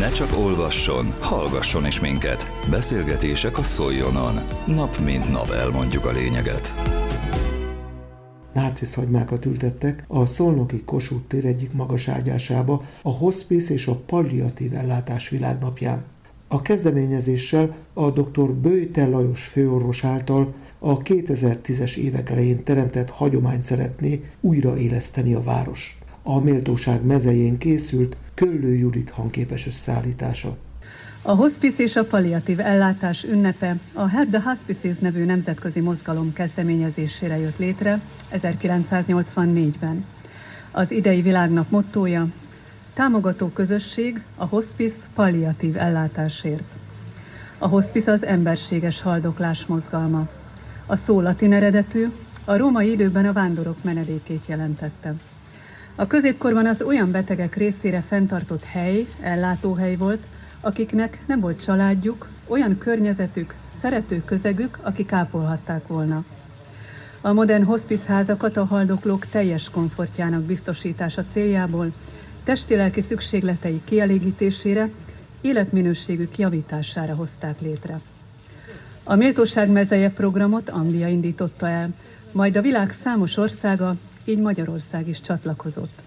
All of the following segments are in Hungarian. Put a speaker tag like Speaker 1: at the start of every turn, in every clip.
Speaker 1: Ne csak olvasson, hallgasson is minket. Beszélgetések a Szoljonon. Nap mint nap elmondjuk a lényeget.
Speaker 2: Nárcisz hagymákat ültettek a Szolnoki Kossuth tér egyik magas ágyásába a hospice és a palliatív ellátás világnapján. A kezdeményezéssel a dr. Böjte Lajos főorvos által a 2010-es évek elején teremtett hagyományt szeretné újraéleszteni a város. A méltóság mezején készült Köllő Judit hangképes összeállítása.
Speaker 3: A hospice és a palliatív ellátás ünnepe a Help the Hospices nevű nemzetközi mozgalom kezdeményezésére jött létre 1984-ben. Az idei világnap mottója Támogató közösség a hospice palliatív ellátásért. A hospice az emberséges haldoklás mozgalma. A szó latin eredetű, a római időben a vándorok menedékét jelentette. A középkorban az olyan betegek részére fenntartott hely, ellátóhely volt, akiknek nem volt családjuk, olyan környezetük, szerető közegük, akik ápolhatták volna. A modern hospice házakat a haldoklók teljes komfortjának biztosítása céljából, testi-lelki szükségletei kielégítésére, életminőségük javítására hozták létre. A Méltóság mezeje programot Anglia indította el, majd a világ számos országa, így Magyarország is csatlakozott.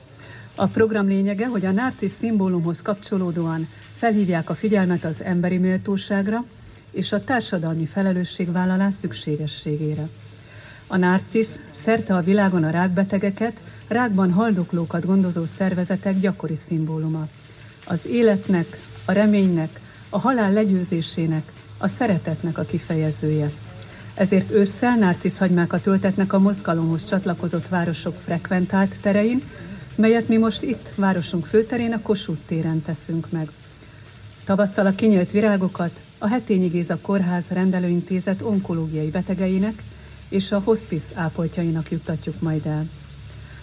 Speaker 3: A program lényege, hogy a narcisz szimbólumhoz kapcsolódóan felhívják a figyelmet az emberi méltóságra és a társadalmi felelősségvállalás szükségességére. A narcisz szerte a világon a rákbetegeket, rákban haldoklókat gondozó szervezetek gyakori szimbóluma. Az életnek, a reménynek, a halál legyőzésének, a szeretetnek a kifejezője. Ezért ősszel narcisz hagymákat ültetnek a mozgalomhoz csatlakozott városok frekventált terein, melyet mi most itt, városunk főterén, a Kossuth téren teszünk meg. Tavasztal a kinyílt virágokat a Hetényi Géza Kórház rendelőintézet onkológiai betegeinek és a hospice ápoltjainak juttatjuk majd el.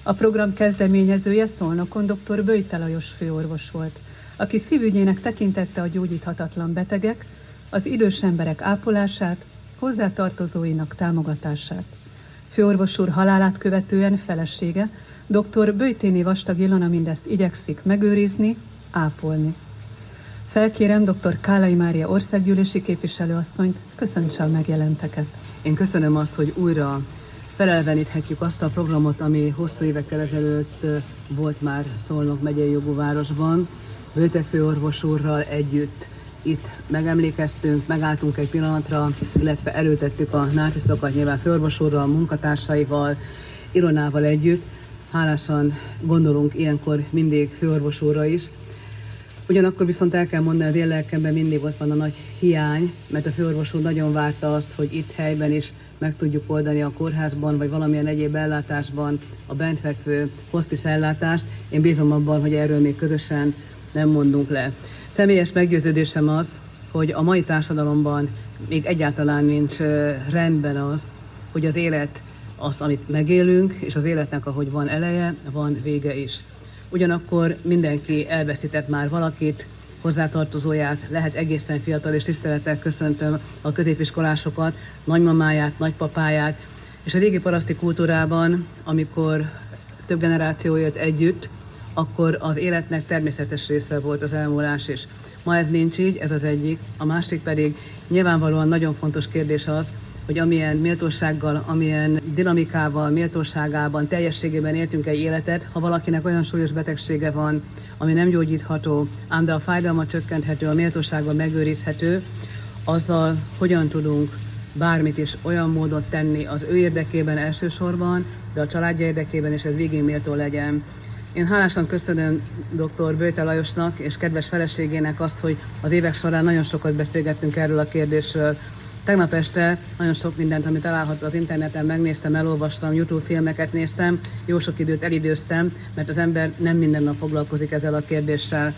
Speaker 3: A program kezdeményezője Szolnokon dr. Böjte Lajos főorvos volt, aki szívügyének tekintette a gyógyíthatatlan betegek, az idős emberek ápolását, hozzátartozóinak támogatását. Főorvos úr halálát követően felesége, dr. Böjténi Vastag Ilona mindezt igyekszik megőrizni, ápolni. Felkérem dr. Kálai Mária országgyűlési képviselőasszonyt, köszöntse a megjelenteket.
Speaker 4: Én köszönöm azt, hogy újra felelveníthetjük azt a programot, ami hosszú évekkel ezelőtt volt már Szolnok megyei jogú városban. Bőte főorvos úrral együtt itt megemlékeztünk, megálltunk egy pillanatra, illetve előtettük a náciszokat nyilván főorvos úrral, munkatársaival, Ironával együtt. Hálásan gondolunk ilyenkor mindig főorvos úrra is. Ugyanakkor viszont el kell mondani, hogy én lelkemben mindig ott van a nagy hiány, mert a főorvos úr nagyon várta azt, hogy itt helyben is meg tudjuk oldani a kórházban, vagy valamilyen egyéb ellátásban a bentfekvő hospice ellátást. Én bízom abban, hogy erről még közösen nem mondunk le. Személyes meggyőződésem az, hogy a mai társadalomban még egyáltalán nincs rendben az, hogy az élet az, amit megélünk, és az életnek, ahogy van eleje, van vége is. Ugyanakkor mindenki elveszített már valakit, hozzátartozóját, lehet egészen fiatal, és tisztelettel köszöntöm a középiskolásokat, nagymamáját, nagypapáját, és a régi paraszti kultúrában, amikor több generáció élt együtt, akkor az életnek természetes része volt az elmúlás is. Ma ez nincs így, ez az egyik. A másik pedig nyilvánvalóan nagyon fontos kérdés az, hogy amilyen méltósággal, amilyen dinamikával, méltóságában, teljességében éltünk egy életet, ha valakinek olyan súlyos betegsége van, ami nem gyógyítható, ám de a fájdalma csökkenthető, a méltóságban megőrizhető, azzal hogyan tudunk bármit is olyan módon tenni az ő érdekében elsősorban, de a családja érdekében, és ez végén méltó legyen. Én hálásan köszönöm dr. Bőte Lajosnak és kedves feleségének azt, hogy az évek során nagyon sokat beszélgettünk erről a kérdésről. Tegnap este nagyon sok mindent, amit található az interneten, megnéztem, elolvastam, YouTube filmeket néztem, jó sok időt elidőztem, mert az ember nem minden nap foglalkozik ezzel a kérdéssel.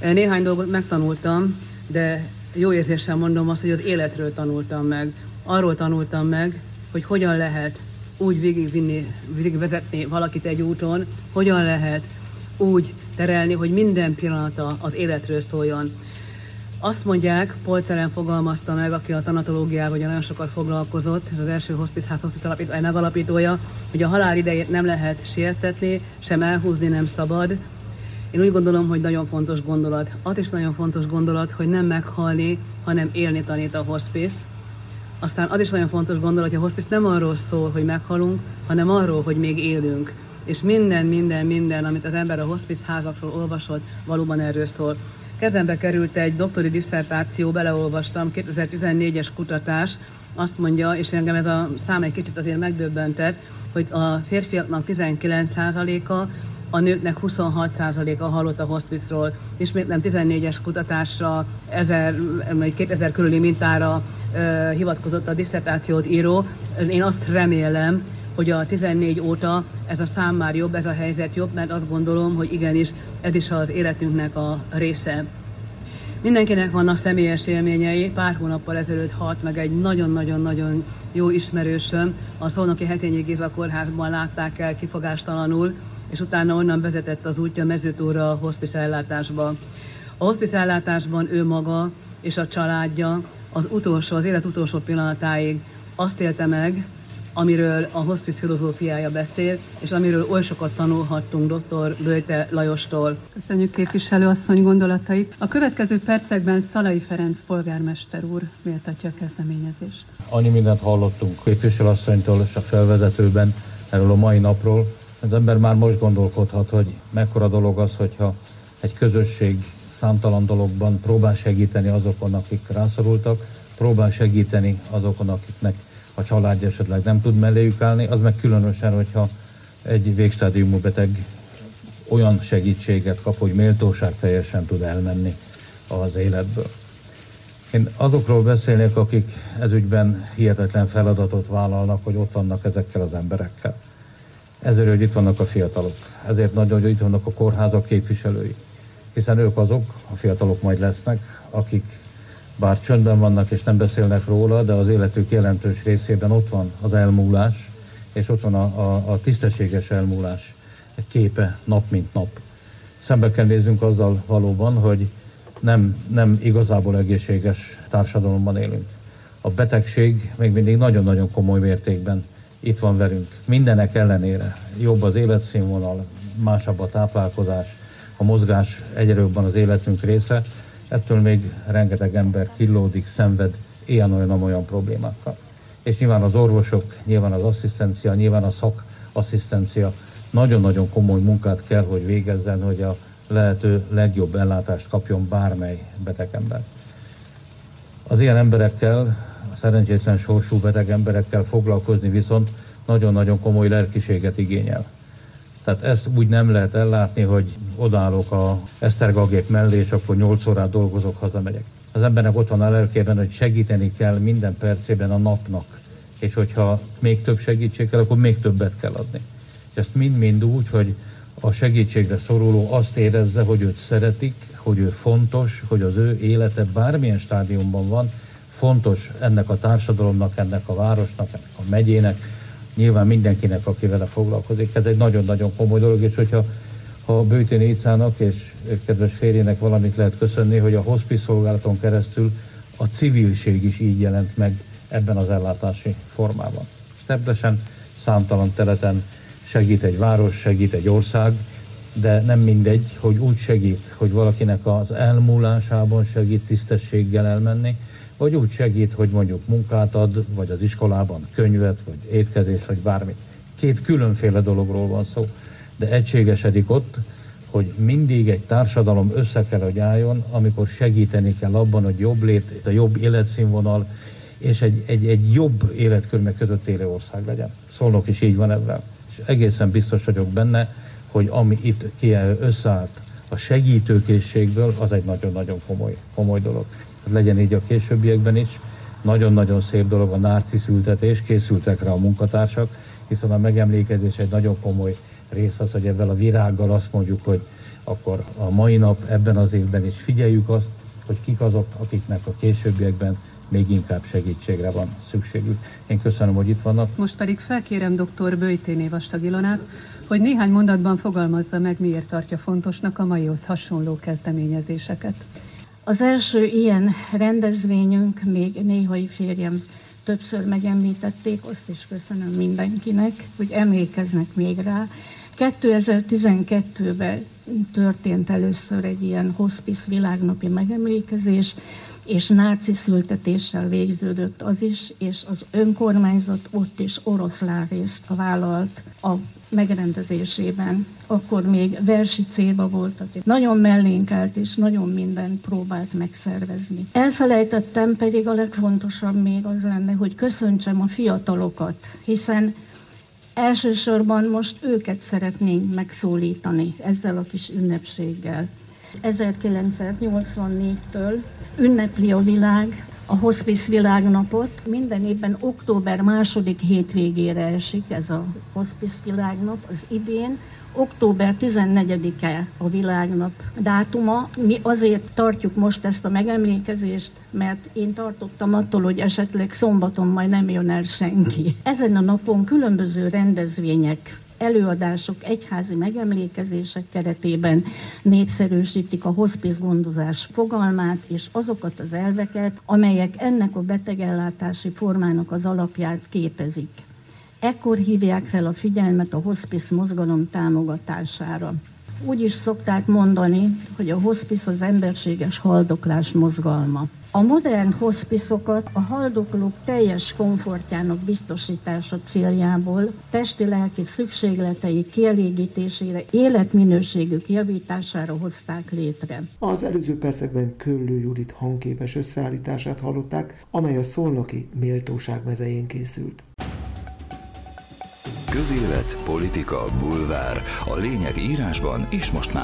Speaker 4: Néhány dolgot megtanultam, de jó érzéssel mondom azt, hogy az életről tanultam meg. Arról tanultam meg, hogy hogyan lehet úgy végigvinni, végigvezetni valakit egy úton, hogyan lehet úgy terelni, hogy minden pillanata az életről szóljon. Azt mondják, Polceren fogalmazta meg, aki a tanatológiával ugye nagyon sokat foglalkozott, az első hospice ház hospice megalapítója, hogy a halál idejét nem lehet sietetni, sem elhúzni nem szabad, Én úgy gondolom, hogy nagyon fontos gondolat. Az is nagyon fontos gondolat, hogy nem meghalni, hanem élni tanít a hospice. Aztán az is nagyon fontos gondolat, hogy a hospice nem arról szól, hogy meghalunk, hanem arról, hogy még élünk. És minden, minden, minden, amit az ember a hospice házakról olvasott, valóban erről szól. Kezembe került egy doktori diszertáció, beleolvastam, 2014-es kutatás, azt mondja, és engem ez a szám egy kicsit azért megdöbbentett, hogy a férfiaknak 19%-a, a nőknek 26%-a hallott a hospice-ról. Ismétlem 14-es kutatásra, 1000, 2000 körüli mintára uh, hivatkozott a diszertációt író. Én azt remélem, hogy a 14 óta ez a szám már jobb, ez a helyzet jobb, mert azt gondolom, hogy igenis ez is az életünknek a része. Mindenkinek vannak személyes élményei. Pár hónappal ezelőtt halt meg egy nagyon-nagyon-nagyon jó ismerősöm. A Szolnoki Hetényi Géza kórházban látták el kifogástalanul, és utána onnan vezetett az útja mezőtúra a hospice ellátásba. A hospice ellátásban ő maga és a családja az utolsó, az élet utolsó pillanatáig azt élte meg, amiről a hospice filozófiája beszél, és amiről oly sokat tanulhattunk dr. Böjte Lajostól.
Speaker 3: Köszönjük képviselő asszony gondolatait. A következő percekben Szalai Ferenc polgármester úr méltatja a kezdeményezést.
Speaker 5: Annyi mindent hallottunk képviselőasszonytól és a felvezetőben erről a mai napról. Az ember már most gondolkodhat, hogy mekkora dolog az, hogyha egy közösség számtalan dologban próbál segíteni azokon, akik rászorultak, próbál segíteni azokon, akiknek a család esetleg nem tud melléjük állni, az meg különösen, hogyha egy végstádiumú beteg olyan segítséget kap, hogy méltóság teljesen tud elmenni az életből. Én azokról beszélnék, akik ezügyben hihetetlen feladatot vállalnak, hogy ott vannak ezekkel az emberekkel. Ezért, hogy itt vannak a fiatalok. Ezért nagyon, hogy itt vannak a kórházak képviselői. Hiszen ők azok, a fiatalok majd lesznek, akik bár csöndben vannak és nem beszélnek róla, de az életük jelentős részében ott van az elmúlás, és ott van a, a, a tisztességes elmúlás képe nap mint nap. Szembe kell néznünk azzal valóban, hogy nem, nem igazából egészséges társadalomban élünk. A betegség még mindig nagyon-nagyon komoly mértékben itt van velünk. Mindenek ellenére jobb az életszínvonal, másabb a táplálkozás, a mozgás egyre jobban az életünk része, ettől még rengeteg ember killódik, szenved ilyen-olyan-olyan problémákkal. És nyilván az orvosok, nyilván az asszisztencia, nyilván a szakasszisztencia nagyon-nagyon komoly munkát kell, hogy végezzen, hogy a lehető legjobb ellátást kapjon bármely betegember. Az ilyen emberekkel, szerencsétlen sorsú beteg emberekkel foglalkozni viszont nagyon-nagyon komoly lelkiséget igényel. Tehát ezt úgy nem lehet ellátni, hogy odállok a Esztergagék mellé, és akkor 8 órát dolgozok, hazamegyek. Az embernek ott van a lelkében, hogy segíteni kell minden percében a napnak. És hogyha még több segítség kell, akkor még többet kell adni. És ezt mind-mind úgy, hogy a segítségre szoruló azt érezze, hogy őt szeretik, hogy ő fontos, hogy az ő élete bármilyen stádiumban van, fontos ennek a társadalomnak, ennek a városnak, ennek a megyének, nyilván mindenkinek, aki vele foglalkozik. Ez egy nagyon-nagyon komoly dolog, és hogyha ha Bőtén Écának és kedves férjének valamit lehet köszönni, hogy a hospice szolgálaton keresztül a civilség is így jelent meg ebben az ellátási formában. Teplesen számtalan területen segít egy város, segít egy ország, de nem mindegy, hogy úgy segít, hogy valakinek az elmúlásában segít tisztességgel elmenni, vagy úgy segít, hogy mondjuk munkát ad, vagy az iskolában könyvet, vagy étkezés, vagy bármi. Két különféle dologról van szó, de egységesedik ott, hogy mindig egy társadalom össze kell, hogy álljon, amikor segíteni kell abban, hogy jobb lét, a jobb életszínvonal, és egy, egy, egy jobb életkörmek között élő ország legyen. Szolnok is így van ebben. És egészen biztos vagyok benne, hogy ami itt összeállt a segítőkészségből, az egy nagyon-nagyon komoly, komoly dolog legyen így a későbbiekben is. Nagyon-nagyon szép dolog a narcisz ültetés, készültek rá a munkatársak, hiszen a megemlékezés egy nagyon komoly rész az, hogy ebben a virággal azt mondjuk, hogy akkor a mai nap, ebben az évben is figyeljük azt, hogy kik azok, akiknek a későbbiekben még inkább segítségre van szükségük. Én köszönöm, hogy itt vannak.
Speaker 3: Most pedig felkérem dr. Böjténé Vastagilonát, hogy néhány mondatban fogalmazza meg, miért tartja fontosnak a maihoz hasonló kezdeményezéseket.
Speaker 6: Az első ilyen rendezvényünk, még néhai férjem többször megemlítették, azt is köszönöm mindenkinek, hogy emlékeznek még rá. 2012-ben történt először egy ilyen hospice világnapi megemlékezés, és náci szültetéssel végződött az is, és az önkormányzat ott is oroszlán részt vállalt a megrendezésében. Akkor még versi célba volt, aki nagyon mellénkelt és nagyon mindent próbált megszervezni. Elfelejtettem pedig a legfontosabb még az lenne, hogy köszöntsem a fiatalokat, hiszen elsősorban most őket szeretnénk megszólítani ezzel a kis ünnepséggel. 1984-től ünnepli a világ a Hospice világnapot. Minden évben október második hétvégére esik ez a Hospice világnap. Az idén október 14-e a világnap dátuma. Mi azért tartjuk most ezt a megemlékezést, mert én tartottam attól, hogy esetleg szombaton majd nem jön el senki. Ezen a napon különböző rendezvények előadások, egyházi megemlékezések keretében népszerűsítik a hospice gondozás fogalmát és azokat az elveket, amelyek ennek a betegellátási formának az alapját képezik. Ekkor hívják fel a figyelmet a hospice mozgalom támogatására. Úgy is szokták mondani, hogy a hospice az emberséges haldoklás mozgalma. A modern hospիսzokat a haldoklók teljes komfortjának biztosítása céljából, testi-lelki szükségletei kielégítésére, életminőségük javítására hozták létre.
Speaker 2: Az előző percekben Köllő Judit hangképes összeállítását hallották, amely a szolnoki méltóság mezején készült.
Speaker 1: Közélet, politika, bulvár. A lényeg írásban és most már